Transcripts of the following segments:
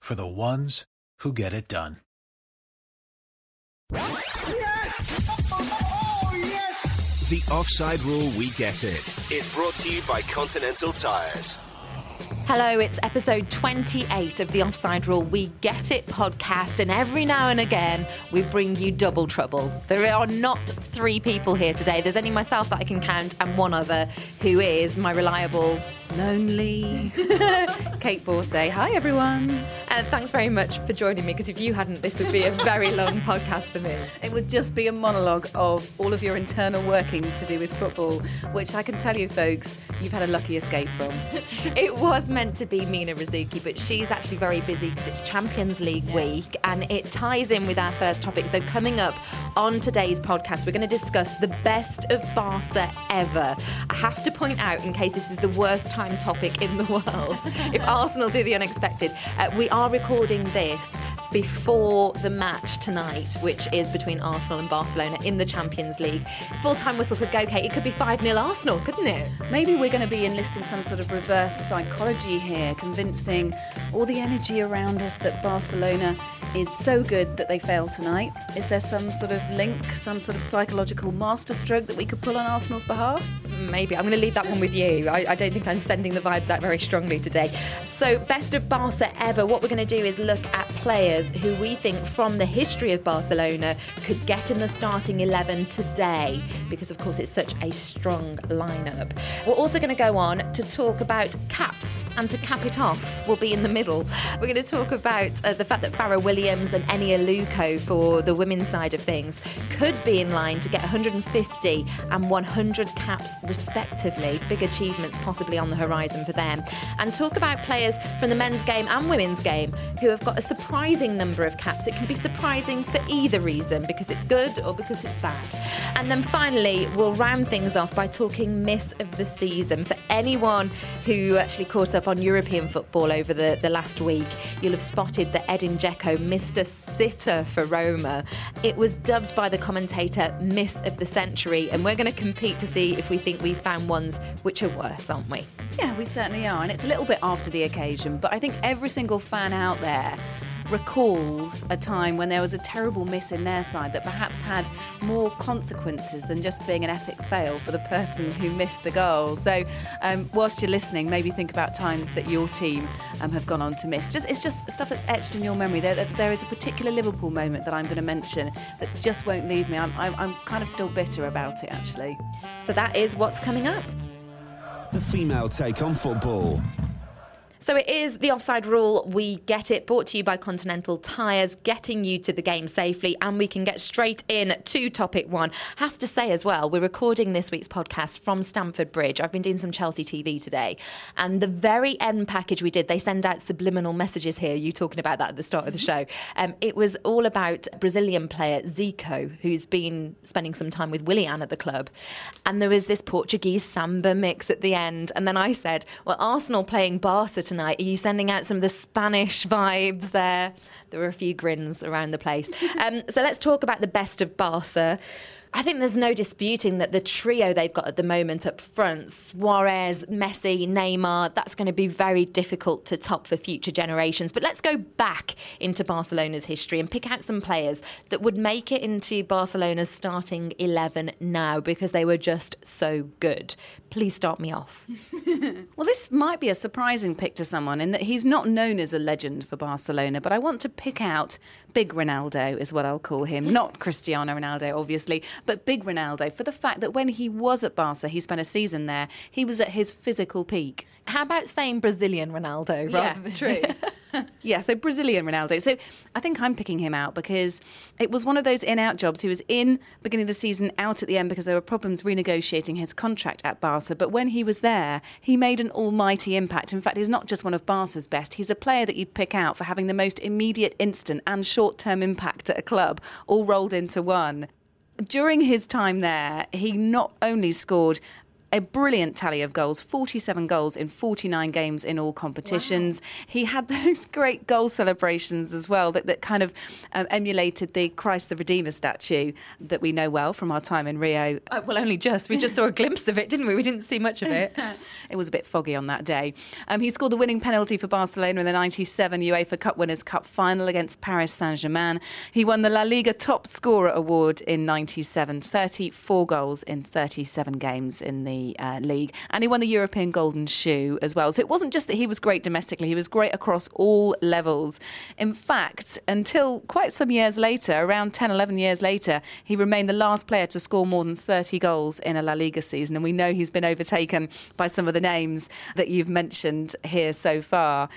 for the ones who get it done. The Offside Rule We Get It is brought to you by Continental Tyres. Hello, it's episode 28 of the Offside Rule We Get It podcast, and every now and again we bring you double trouble. There are not three people here today. There's only myself that I can count, and one other who is my reliable, lonely Kait Borsay. Hi, everyone. And uh, thanks very much for joining me because if you hadn't, this would be a very long podcast for me. It would just be a monologue of all of your internal workings to do with football, which I can tell you, folks, you've had a lucky escape from. it was meant to be Mina Rzouki, but she's actually very busy because it's Champions League yes. week and it ties in with our first topic. So, coming up on today's podcast, we're going to discuss the best of Barca ever. I have to point out, in case this is the worst time topic in the world, if Arsenal do the unexpected, uh, we are recording this before the match tonight, which is between Arsenal and Barcelona in the Champions League. Full time whistle could go, Kait. It could be 5 0 Arsenal, couldn't it? Maybe we're going to be enlisting some sort of reverse psychology here, convincing all the energy around us that Barcelona is so good that they fail tonight. Is there some sort of link, some sort of psychological masterstroke that we could pull on Arsenal's behalf? Maybe. I'm going to leave that one with you. I, I don't think I'm sending the vibes out very strongly today. So, best of Barca ever. What we're going to do is look at players who we think from the history of Barcelona could get in the starting 11 today, because of course it's such a strong lineup. We're also going to go on to talk about caps and to cap it off, we'll be in the middle. We're going to talk about uh, the fact that Fara Williams and Eni Aluko for the women's side of things could be in line to get 150 and 100 caps respectively. Big achievements possibly on the horizon for them. And talk about players from the men's game and women's game who have got a surprising number of caps. It can be surprising for either reason because it's good or because it's bad. And then finally, we'll round things off by talking miss of the season. For anyone who actually caught up on European football over the, the last week, you'll have spotted that Edin Dzeko Mr. sitter for Roma. It was dubbed by the commentator Miss of the Century, and we're going to compete to see if we think we've found ones which are worse, aren't we? Yeah, we certainly are. And it's a little bit after the occasion, but I think every single fan out there recalls a time when there was a terrible miss in their side that perhaps had more consequences than just being an epic fail for the person who missed the goal. So, um, whilst you're listening, maybe think about times that your team um, have gone on to miss. Just it's just stuff that's etched in your memory. There, there is a particular Liverpool moment that I'm going to mention that just won't leave me. I'm, I'm, I'm kind of still bitter about it, actually. So that is what's coming up. The female take on football. So it is the offside rule. We get it brought to you by Continental Tyres, getting you to the game safely. And we can get straight in to topic one. Have to say as well, we're recording this week's podcast from Stamford Bridge. I've been doing some Chelsea TV today. And the very end package we did, they send out subliminal messages here. You talking about that at the start of the show. Um, it was all about Brazilian player Zico, who's been spending some time with Willian at the club. And there was this Portuguese samba mix at the end. And then I said, well, Arsenal playing Barca tonight tonight? Are you sending out some of the Spanish vibes there? There were a few grins around the place. Um, so let's talk about the best of Barca. I think there's no disputing that the trio they've got at the moment up front, Suarez, Messi, Neymar, that's going to be very difficult to top for future generations. But let's go back into Barcelona's history and pick out some players that would make it into Barcelona's starting 11 now because they were just so good. Please start me off. well, this might be a surprising pick to someone in that he's not known as a legend for Barcelona, but I want to pick out Big Ronaldo, is what I'll call him. Not Cristiano Ronaldo, obviously, but Big Ronaldo for the fact that when he was at Barca, he spent a season there, he was at his physical peak. How about saying Brazilian Ronaldo? Yeah, true. yeah, so Brazilian Ronaldo. So I think I'm picking him out because it was one of those in out jobs. He was in beginning of the season, out at the end because there were problems renegotiating his contract at Barca. But when he was there, he made an almighty impact. In fact, he's not just one of Barca's best, he's a player that you'd pick out for having the most immediate, instant, and short term impact at a club, all rolled into one during his time there, he not only scored a brilliant tally of goals 47 goals in 49 games in all competitions. Wow. He had those great goal celebrations as well that, that kind of um, emulated the Christ the Redeemer statue that we know well from our time in Rio. Oh, well, only just. We just saw a glimpse of it, didn't we? We didn't see much of it. it was a bit foggy on that day. Um, he scored the winning penalty for Barcelona in the 97 UEFA Cup Winners' Cup final against Paris Saint Germain. He won the La Liga Top Scorer Award in 97, 34 goals in 37 games in the uh, league, and he won the European Golden Shoe as well. So it wasn't just that he was great domestically; he was great across all levels. In fact, until quite some years later, around 10, 11 years later, he remained the last player to score more than 30 goals in a La Liga season, and we know he's been overtaken by some of the names that you've mentioned here so far.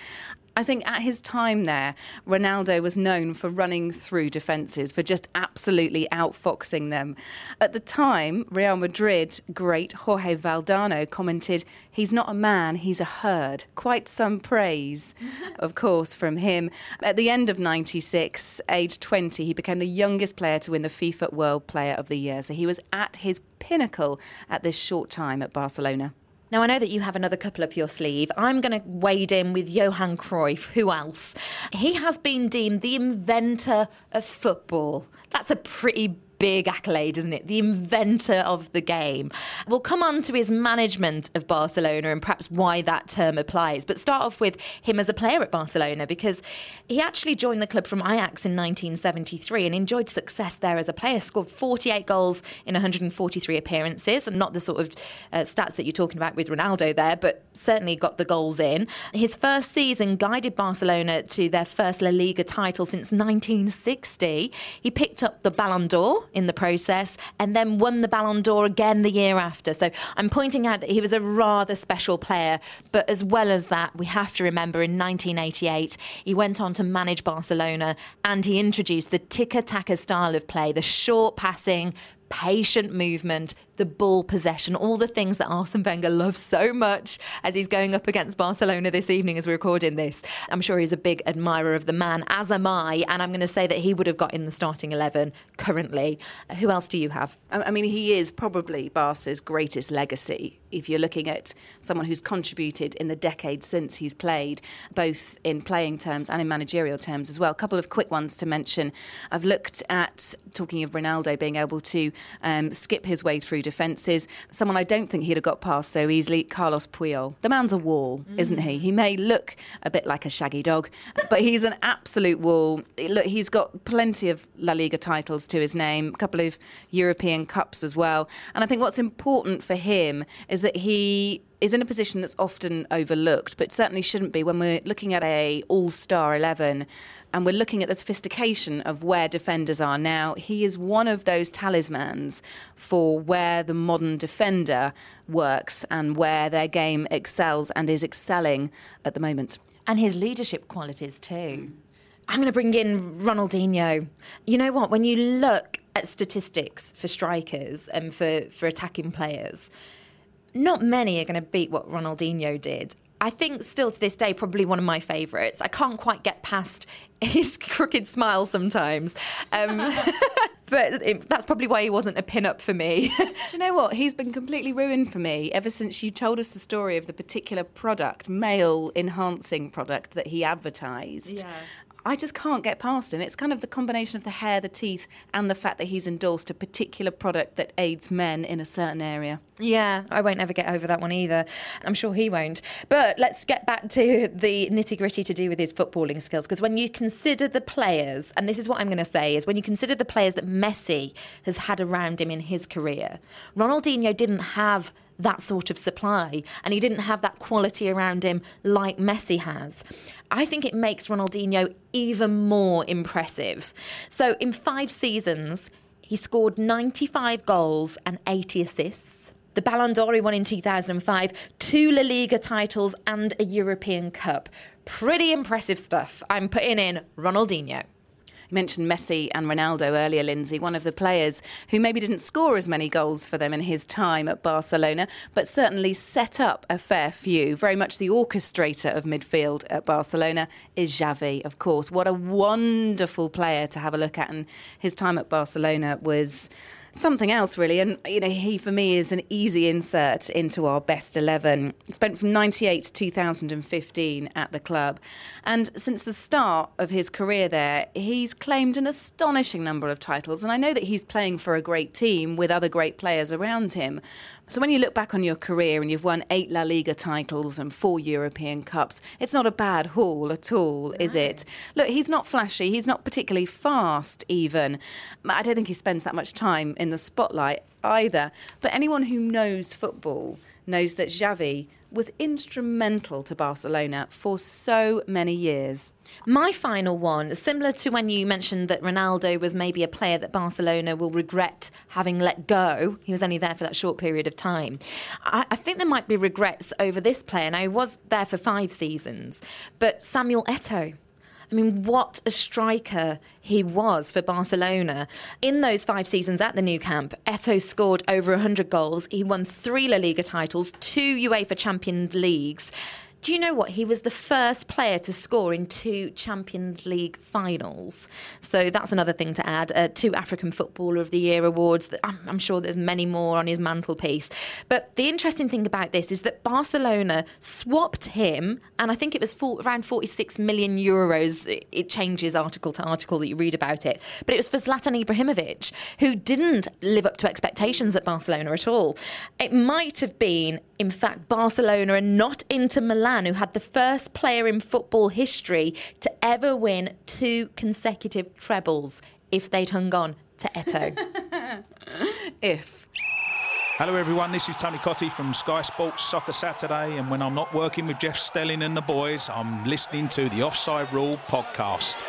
I think at his time there, Ronaldo was known for running through defences, for just absolutely outfoxing them. At the time, Real Madrid great Jorge Valdano commented, He's not a man, he's a herd. Quite some praise, of course, from him. At the end of 96, age 20, he became the youngest player to win the FIFA World Player of the Year. So he was at his pinnacle at this short time at Barcelona. Now, I know that you have another couple up your sleeve. I'm going to wade in with Johan Cruyff. Who else? He has been deemed the inventor of football. That's a pretty big accolade, isn't it? The inventor of the game. We'll come on to his management of Barcelona and perhaps why that term applies. But start off with him as a player at Barcelona because he actually joined the club from Ajax in 1973 and enjoyed success there as a player. Scored 48 goals in 143 appearances, and not the sort of uh, stats that you're talking about with Ronaldo there, but certainly got the goals in. His first season guided Barcelona to their first La Liga title since 1960. He picked up the Ballon d'Or in the process and then won the Ballon d'Or again the year after. So I'm pointing out that he was a rather special player. But as well as that, we have to remember in 1988, he went on to manage Barcelona and he introduced the tiki taka style of play, the short passing, patient movement, the ball possession, all the things that Arsene Wenger loves so much as he's going up against Barcelona this evening as we're recording this. I'm sure he's a big admirer of the man, as am I, and I'm going to say that he would have got in the starting 11 currently. Who else do you have? I mean, he is probably Barca's greatest legacy if you're looking at someone who's contributed in the decades since he's played, both in playing terms and in managerial terms as well. A couple of quick ones to mention. I've looked at, talking of Ronaldo being able to um, skip his way through defences, someone I don't think he'd have got past so easily, Carlos Puyol. The man's a wall, mm. isn't he? He may look a bit like a shaggy dog, but he's an absolute wall. Look, he's got plenty of La Liga titles to his name, a couple of European Cups as well. And I think what's important for him is that he is in a position that's often overlooked, but certainly shouldn't be when we're looking at a all-star 11 and we're looking at the sophistication of where defenders are now. He is one of those talismans for where the modern defender works and where their game excels and is excelling at the moment. And his leadership qualities too. I'm going to bring in Ronaldinho. You know what? When you look at statistics for strikers and for, for attacking players, not many are going to beat what Ronaldinho did. I think still to this day, probably one of my favourites. I can't quite get past his crooked smile sometimes. Um, but it, that's probably why he wasn't a pin-up for me. Do you know what? He's been completely ruined for me ever since you told us the story of the particular product, male enhancing product that he advertised. Yeah. I just can't get past him. It's kind of the combination of the hair, the teeth, and the fact that he's endorsed a particular product that aids men in a certain area. Yeah, I won't ever get over that one either. I'm sure he won't. But let's get back to the nitty gritty to do with his footballing skills. Because when you consider the players, and this is what I'm going to say, is when you consider the players that Messi has had around him in his career, Ronaldinho didn't have that sort of supply and he didn't have that quality around him like Messi has. I think it makes Ronaldinho even more impressive. So in five seasons, he scored 95 goals and 80 assists. The Ballon d'Or he won in 2005, two La Liga titles and a European Cup. Pretty impressive stuff. I'm putting in Ronaldinho. Mentioned Messi and Ronaldo earlier, Lynsey, one of the players who maybe didn't score as many goals for them in his time at Barcelona, but certainly set up a fair few. Very much the orchestrator of midfield at Barcelona is Xavi, of course. What a wonderful player to have a look at. And his time at Barcelona was something else really. And you know he for me is an easy insert into our best 11 spent from 98 to 2015 at the club. And since the start of his career there he's claimed an astonishing number of titles. And I know that he's playing for a great team with other great players around him. So when you look back on your career and you've won 8 La Liga titles and 4 European Cups it's not a bad haul at all no. is it? Look he's not flashy. He's not particularly fast even. I don't think he spends that much time in the spotlight either. But anyone who knows football knows that Xavi was instrumental to Barcelona for so many years. My final one, similar to when you mentioned that Ronaldo was maybe a player that Barcelona will regret having let go. He was only there for that short period of time. I, I think there might be regrets over this player. Now, he was there for five seasons, but Samuel Eto'o. I mean, what a striker he was for Barcelona. In those five seasons at the Nou Camp, Eto'o scored over 100 goals. He won three La Liga titles, two UEFA Champions Leagues. Do you know what? He was the first player to score in two Champions League finals. So that's another thing to add. Uh, two African Footballer of the Year awards. I'm, I'm sure there's many more on his mantelpiece. But the interesting thing about this is that Barcelona swapped him, and I think it was for, around 46 million euros. It changes article to article that you read about it. But it was for Zlatan Ibrahimovic, who didn't live up to expectations at Barcelona at all. It might have been, in fact, Barcelona and not Inter Milan who had the first player in football history to ever win two consecutive trebles if they'd hung on to Eto'o. if. Hello, everyone. This is Tony Cottee from Sky Sports Soccer Saturday. And when I'm not working with Jeff Stelling and the boys, I'm listening to the Offside Rule podcast.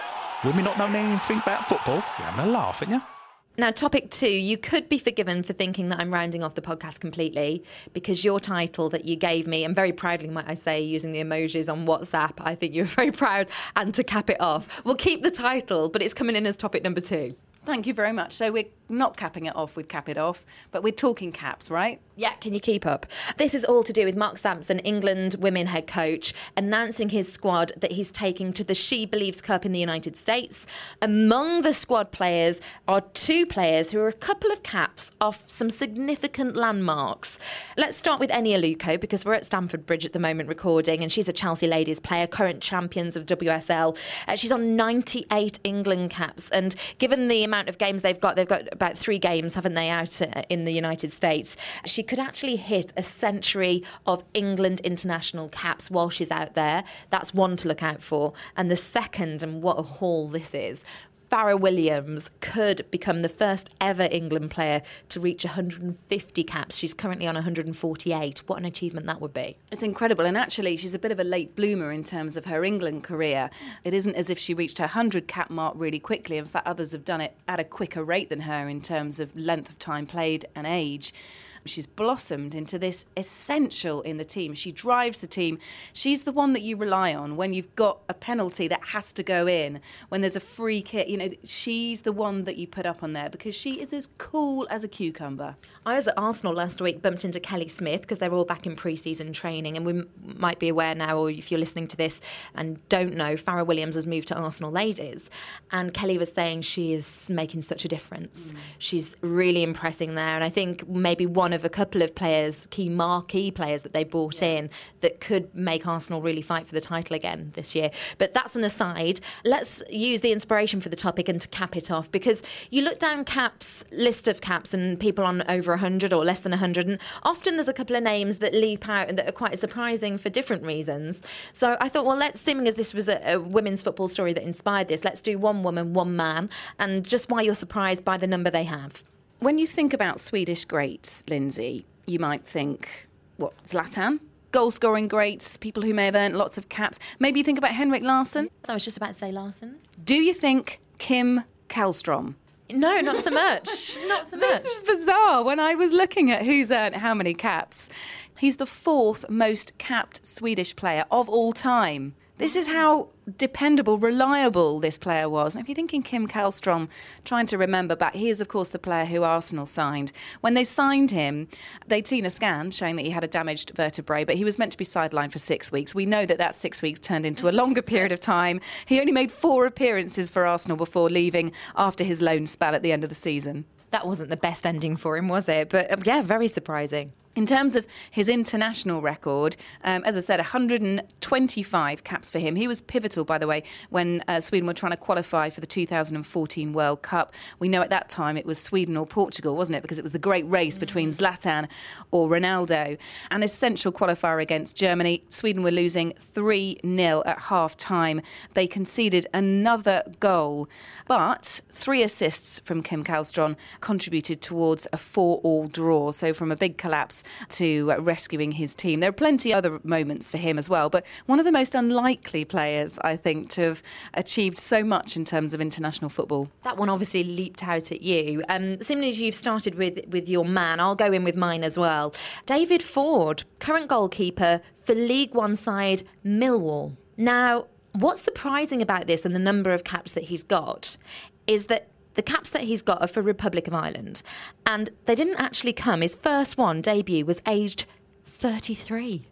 With me not knowing anything about football, you're having a laugh, aren't you? Now, topic two, you could be forgiven for thinking that I'm rounding off the podcast completely because your title that you gave me, and very proudly, might I say, using the emojis on WhatsApp, I think you were very proud. And to cap it off, we'll keep the title, but it's coming in as topic number two. Thank you very much. So we're not capping it off with cap it off, but we're talking caps, right? Yeah, can you keep up? This is all to do with Mark Sampson, England women head coach, announcing his squad that he's taking to the She Believes Cup in the United States. Among the squad players are two players who are a couple of caps off some significant landmarks. Let's start with Eni Aluko because we're at Stamford Bridge at the moment recording, and she's a Chelsea ladies player, current champions of WSL. Uh, she's on 98 England caps, and given the amount of games they've got, they've got about three games, haven't they, out uh, in the United States. She could actually hit a century of England international caps while she's out there. That's one to look out for. And the second, and what a haul this is, Fara Williams could become the first ever England player to reach 150 caps. She's currently on 148. What an achievement that would be. It's incredible. And actually, she's a bit of a late bloomer in terms of her England career. It isn't as if she reached her 100 cap mark really quickly. In fact, others have done it at a quicker rate than her in terms of length of time played and age. She's blossomed into this essential in the team. She drives the team. She's the one that you rely on when you've got a penalty that has to go in, when there's a free kick. You know, she's the one that you put up on there because she is as cool as a cucumber. I was at Arsenal last week, bumped into Kelly Smith because they're all back in pre-season training, and we m- might be aware now, or if you're listening to this and don't know, Fara Williams has moved to Arsenal ladies, and Kelly was saying she is making such a difference. Mm. She's really impressing there, and I think maybe one one of a couple of players, key marquee players that they brought in that could make Arsenal really fight for the title again this year. But that's an aside. Let's use the inspiration for the topic and to cap it off because you look down caps, list of caps, and people on over 100 or less than 100, and often there's a couple of names that leap out and that are quite surprising for different reasons. So I thought, well, let's, seeming as this was a, a women's football story that inspired this, let's do one woman, one man, and just why you're surprised by the number they have. When you think about Swedish greats, Lynsey, you might think, what, Zlatan? Goal scoring greats, people who may have earned lots of caps. Maybe you think about Henrik Larsson. I was just about to say Larsson. Do you think Kim Källström? No, not so much. not so much. This is bizarre. When I was looking at who's earned how many caps, he's the fourth most capped Swedish player of all time This is how dependable, reliable this player was. And if you're thinking Kim Källström, trying to remember back, he is, of course, the player who Arsenal signed. When they signed him, they'd seen a scan showing that he had a damaged vertebrae, but he was meant to be sidelined for six weeks. We know that that six weeks turned into a longer period of time. He only made four appearances for Arsenal before leaving after his loan spell at the end of the season. That wasn't the best ending for him, was it? But um, yeah, very surprising. In terms of his international record, um, as I said, 125 caps for him. He was pivotal, by the way, when uh, Sweden were trying to qualify for the 2014 World Cup. We know at that time it was Sweden or Portugal, wasn't it? Because it was the great race between mm. Zlatan or Ronaldo. An essential qualifier against Germany. Sweden were losing 3 0 at half time. They conceded another goal, but three assists from Kim Källström contributed towards a 4 all draw. So from a big collapse to rescuing his team. There are plenty other moments for him as well, but one of the most unlikely players, I think, to have achieved so much in terms of international football. That one obviously leaped out at you. Um, similarly as you've started with, with your man, I'll go in with mine as well. David Forde, current goalkeeper for League One side Millwall. Now, what's surprising about this and the number of caps that he's got is that the caps that he's got are for Republic of Ireland. And they didn't actually come. His first one, debut, was aged 33.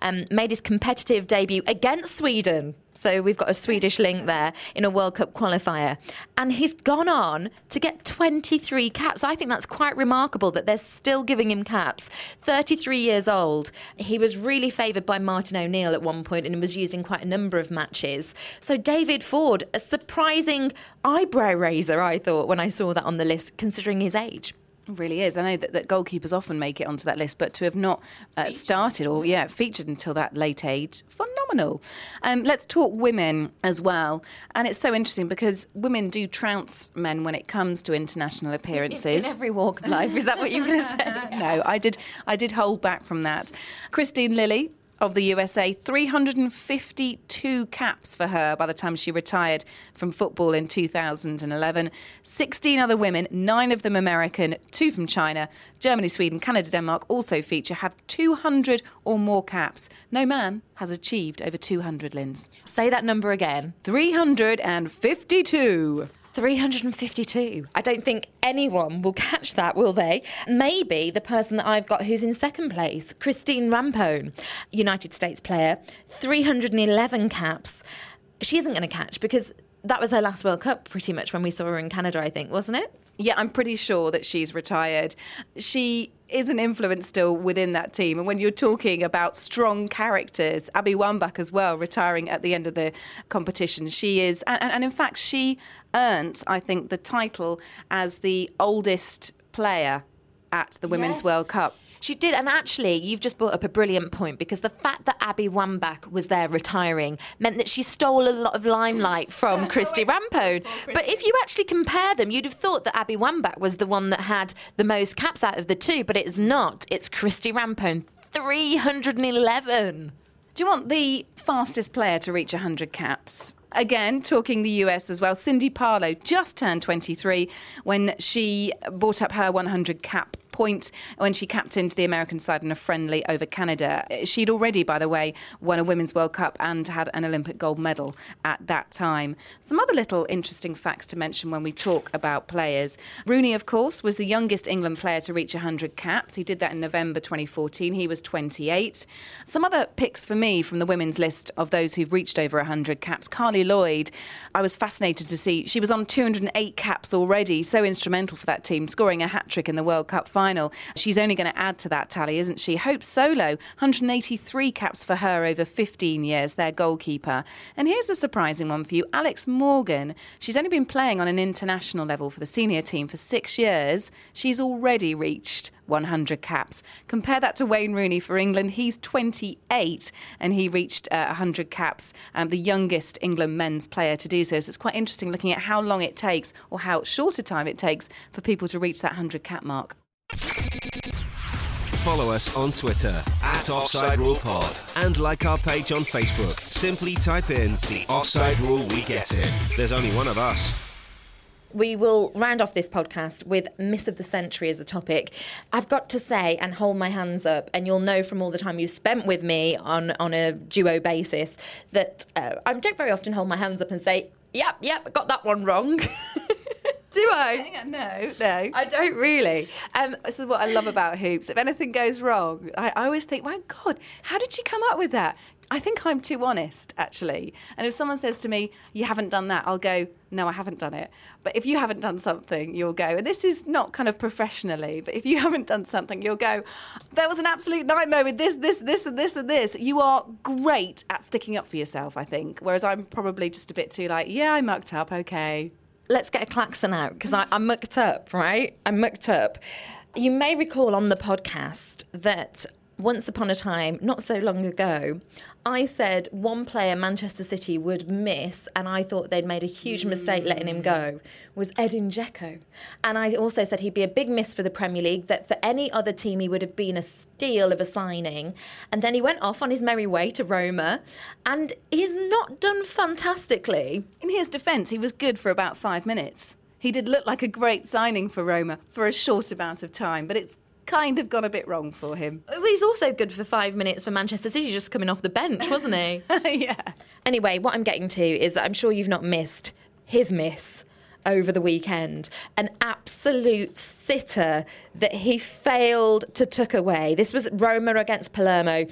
Um, made his competitive debut against Sweden so we've got a Swedish link there in a World Cup qualifier. And he's gone on to get 23 caps. I think that's quite remarkable that they're still giving him caps. 33 years old. He was really favoured by Martin O'Neill at one point and was used in quite a number of matches. So David Forde, a surprising eyebrow raiser, I thought, when I saw that on the list, considering his age really is. I know that, that, goalkeepers often make it onto that list, but to have not uh, started or yeah featured until that late age, phenomenal. Um, let's talk women as well, and it's so interesting because women do trounce men when it comes to international appearances. In, in every walk of life, is that what you were going to say? no, I did. I did hold back from that. Kristine Lilly of the USA, 352 caps for her by the time she retired from football in 2011. 16 other women, nine of them American, two from China. Germany, Sweden, Canada, Denmark also feature, have 200 or more caps. No man has achieved over 200, Linz. Say that number again 352. 352. I don't think anyone will catch that, will they? Maybe the person that I've got who's in second place, Christine Rampone, United States player, 311 caps. She isn't going to catch because that was her last World Cup pretty much when we saw her in Canada, I think, wasn't it? Yeah, I'm pretty sure that she's retired. She is an influence still within that team. And when you're talking about strong characters, Abby Wambach as well, retiring at the end of the competition, she is, and, and in fact, she earned, I think, the title as the oldest player at the Women's yes. World Cup. She did, and actually, you've just brought up a brilliant point because the fact that Abby Wambach was there retiring meant that she stole a lot of limelight from Christie Rampone. But if you actually compare them, you'd have thought that Abby Wambach was the one that had the most caps out of the two, but it's not. It's Christie Rampone, 311. Do you want the fastest player to reach 100 caps? Again, talking the US as well, Cindy Parlow just turned 23 when she brought up her 100 cap point when she captained the American side in a friendly over Canada. She'd already, by the way, won a Women's World Cup and had an Olympic gold medal at that time. Some other little interesting facts to mention when we talk about players. Rooney, of course, was the youngest England player to reach 100 caps. He did that in November 2014. He was 28. Some other picks for me from the women's list of those who've reached over 100 caps. Carli Lloyd, I was fascinated to see. She was on 208 caps already, so instrumental for that team, scoring a hat trick in the World Cup final final. She's only going to add to that tally, isn't she? Hope Solo, 183 caps for her over 15 years, their goalkeeper. And here's a surprising one for you Alex Morgan. She's only been playing on an international level for the senior team for six years. She's already reached 100 caps. Compare that to Wayne Rooney for England. He's 28 and he reached uh, 100 caps, um, the youngest England men's player to do so. So it's quite interesting looking at how long it takes or how short a time it takes for people to reach that 100 cap mark. Follow us on Twitter at Offside Rule Pod and like our page on Facebook. Simply type in the Offside Rule We Get It. There's only one of us. we will round off this podcast with Miss of the Century as a topic. I've got to say and hold my hands up, and you'll know from all the time you've spent with me on, on a duo basis that uh, I don't very often hold my hands up and say, yep, yep, got that one wrong. Do I? No, no. I don't really. Um, this is what I love about hoops. If anything goes wrong, I, I always think, my God, how did she come up with that? I think I'm too honest, actually. And if someone says to me, you haven't done that, I'll go, no, I haven't done it. But if you haven't done something, you'll go, and this is not kind of professionally, but if you haven't done something, you'll go, there was an absolute nightmare with this, this, this, and this, and this. You are great at sticking up for yourself, I think. Whereas I'm probably just a bit too like, yeah, I mucked up, okay let's get a klaxon out because I'm mucked up, right? I'm mucked up. You may recall on the podcast that once upon a time, not so long ago, I said one player Manchester City would miss, and I thought they'd made a huge mistake letting him go, was Edin Dzeko. And I also said he'd be a big miss for the Premier League, that for any other team he would have been a steal of a signing. And then he went off on his merry way to Roma, and he's not done fantastically. In his defence, he was good for about five minutes. He did look like a great signing for Roma for a short amount of time, but it's kind of gone a bit wrong for him. He's also good for five minutes for Manchester City, just coming off the bench, wasn't he? yeah. Anyway, what I'm getting to is that I'm sure you've not missed his miss over the weekend. An absolute sitter that he failed to tuck away. This was Roma against Palermo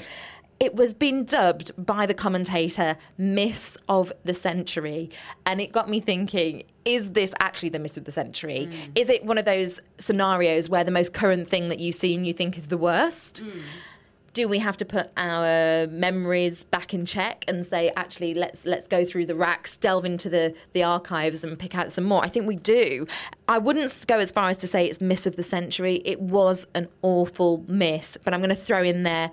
it was being dubbed by the commentator Miss of the Century. And it got me thinking is this actually the Miss of the Century? Mm. Is it one of those scenarios where the most current thing that you see and you think is the worst? Mm. Do we have to put our memories back in check and say, actually, let's let's go through the racks, delve into the, the archives and pick out some more? I think we do. I wouldn't go as far as to say it's miss of the century. It was an awful miss, but I'm going to throw in there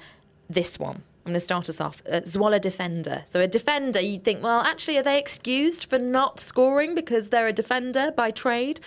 this one. I'm going to start us off. Uh, Zwolle defender. So a defender, you'd think, well, actually, are they excused for not scoring because they're a defender by trade?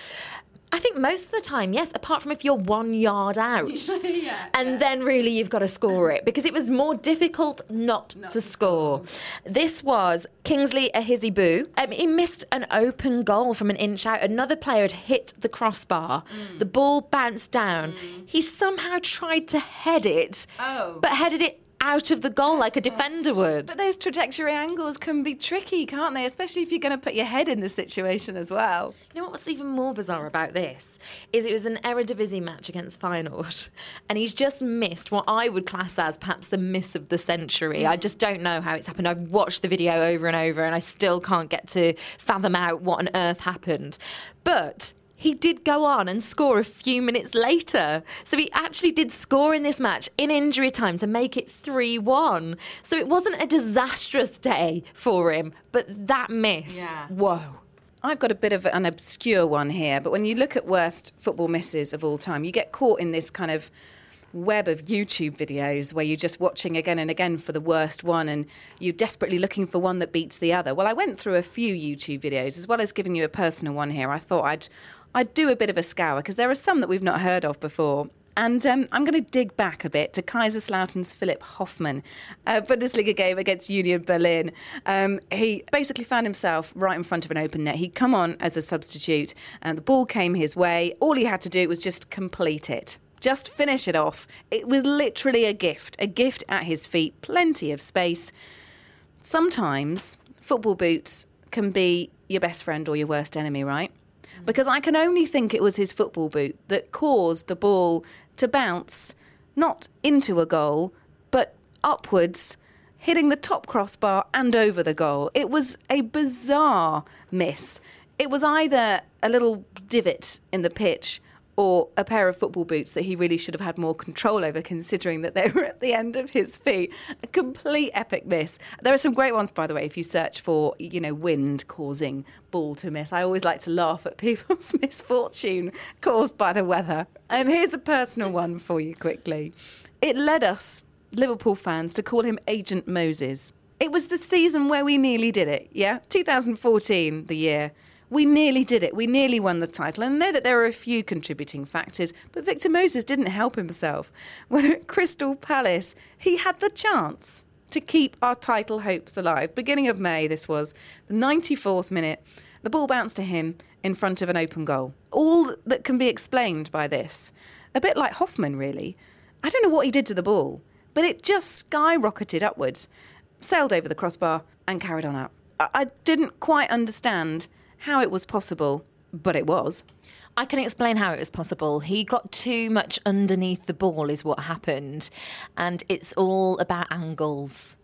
I think most of the time, yes, apart from if you're one yard out. yeah, and yeah. then really you've got to score it because it was more difficult not, not to score. This was Kingsley Ehizibue. Um, he missed an open goal from an inch out. Another player had hit the crossbar. Mm. The ball bounced down. Mm. He somehow tried to head it, oh. but headed it out of the goal like a defender would. But those trajectory angles can be tricky, can't they? Especially if you're going to put your head in the situation as well. You know what's even more bizarre about this is it was an Eredivisie match against Feyenoord, and he's just missed what I would class as perhaps the miss of the century. I just don't know how it's happened. I've watched the video over and over, and I still can't get to fathom out what on earth happened. But he did go on and score a few minutes later. So he actually did score in this match in injury time to make it 3 1. So it wasn't a disastrous day for him, but that miss, yeah. whoa. I've got a bit of an obscure one here, but when you look at worst football misses of all time, you get caught in this kind of web of YouTube videos where you're just watching again and again for the worst one and you're desperately looking for one that beats the other. Well, I went through a few YouTube videos as well as giving you a personal one here. I thought I'd I'd do a bit of a scour because there are some that we've not heard of before. And um, I'm going to dig back a bit to Kaiserslauterns Philipp Hofmann, a Bundesliga game against Union Berlin. Um, he basically found himself right in front of an open net. He'd come on as a substitute, and the ball came his way. All he had to do was just complete it. Just finish it off. It was literally a gift, a gift at his feet, plenty of space. Sometimes football boots can be your best friend or your worst enemy, right? Because I can only think it was his football boot that caused the ball to bounce not into a goal, but upwards, hitting the top crossbar and over the goal. It was a bizarre miss. It was either a little divot in the pitch or a pair of football boots that he really should have had more control over, considering that they were at the end of his feet. A complete epic miss. There are some great ones, by the way, if you search for, you know, wind causing ball to miss. I always like to laugh at people's misfortune caused by the weather. And um, here's a personal one for you quickly. It led us, Liverpool fans, to call him Agent Moses. It was the season where we nearly did it, yeah? 2014, the year we nearly did it. We nearly won the title. And I know that there are a few contributing factors, but Victor Moses didn't help himself. When at Crystal Palace, he had the chance to keep our title hopes alive. Beginning of May, this was the 94th minute. The ball bounced to him in front of an open goal. All that can be explained by this, a bit like Hofmann, really. I don't know what he did to the ball, but it just skyrocketed upwards, sailed over the crossbar, and carried on up. I, I didn't quite understand how it was possible, but it was. I can explain how it was possible. He got too much underneath the ball, is what happened. And it's all about angles.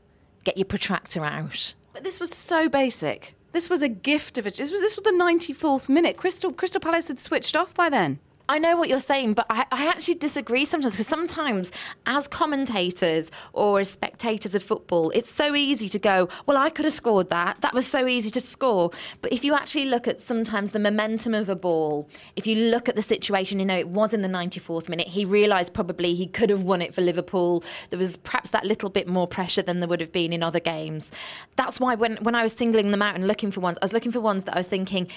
Get your protractor out. But this was so basic. This was a gift of it. This was this was the 94th minute. Crystal Crystal Palace had switched off by then. I know what you're saying, but I, I actually disagree sometimes because sometimes, as commentators or as spectators of football, it's so easy to go, Well, I could have scored that. That was so easy to score. But if you actually look at sometimes the momentum of a ball, if you look at the situation, you know, it was in the 94th minute. He realised probably he could have won it for Liverpool. There was perhaps that little bit more pressure than there would have been in other games. That's why when, when I was singling them out and looking for ones, I was looking for ones that I was thinking,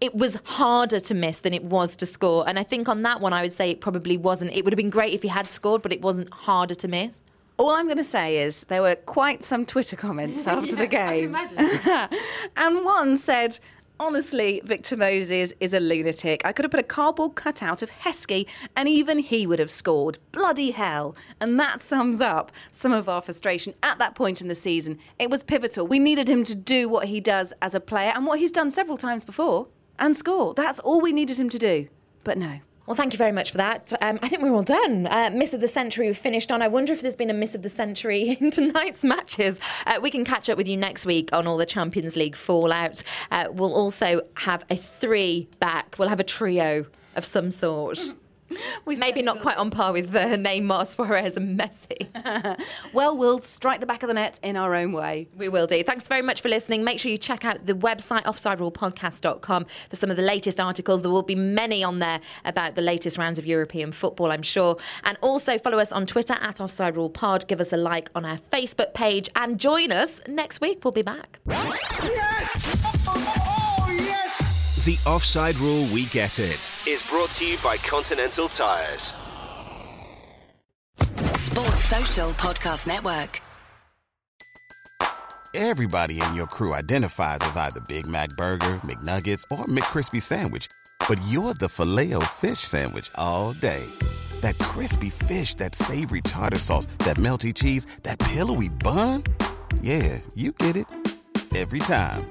it was harder to miss than it was to score. And I think on that one, I would say it probably wasn't. It would have been great if he had scored, but it wasn't harder to miss. All I'm going to say is there were quite some Twitter comments after the game. and one said, Honestly, Victor Moses is a lunatic. I could have put a cardboard cutout of Heskey and even he would have scored. Bloody hell. And that sums up some of our frustration at that point in the season. It was pivotal. We needed him to do what he does as a player and what he's done several times before and score. That's all we needed him to do. But no. Well, thank you very much for that. Um, I think we're all done. Uh, miss of the century we've finished on. I wonder if there's been a miss of the century in tonight's matches. Uh, we can catch up with you next week on all the Champions League fallout. Uh, we'll also have a three back. We'll have a trio of some sort. Maybe not quite on par with the Neymar, Suarez, and Messi. well, we'll strike the back of the net in our own way. We will do. Thanks very much for listening. Make sure you check out the website, offsiderulepodcast.com, for some of the latest articles. There will be many on there about the latest rounds of European football, I'm sure. And also follow us on Twitter at Offside Rule Pod. Give us a like on our Facebook page and join us next week. We'll be back. Yes! The Offside Rule We Get It is brought to you by Continental Tyres. Sports Social Podcast Network. Everybody in your crew identifies as either Big Mac Burger, McNuggets, or McCrispy Sandwich, but you're the filet fish Sandwich all day. That crispy fish, that savory tartar sauce, that melty cheese, that pillowy bun. Yeah, you get it every time.